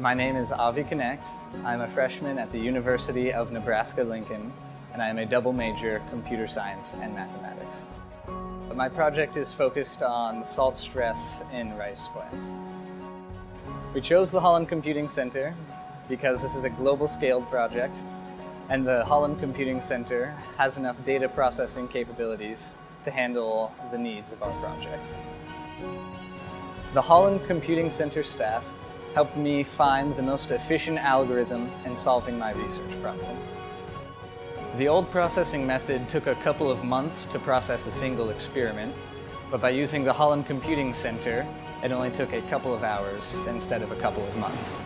My name is Avi Knecht. I'm a freshman at the University of Nebraska-Lincoln, and I am a double major computer science and mathematics. My project is focused on salt stress in rice plants. We chose the Holland Computing Center because this is a global scaled project, and the Holland Computing Center has enough data processing capabilities to handle the needs of our project. The Holland Computing Center staff helped me find the most efficient algorithm in solving my research problem. The old processing method took a couple of months to process a single experiment, but by using the Holland Computing Center, it only took a couple of hours instead of a couple of months.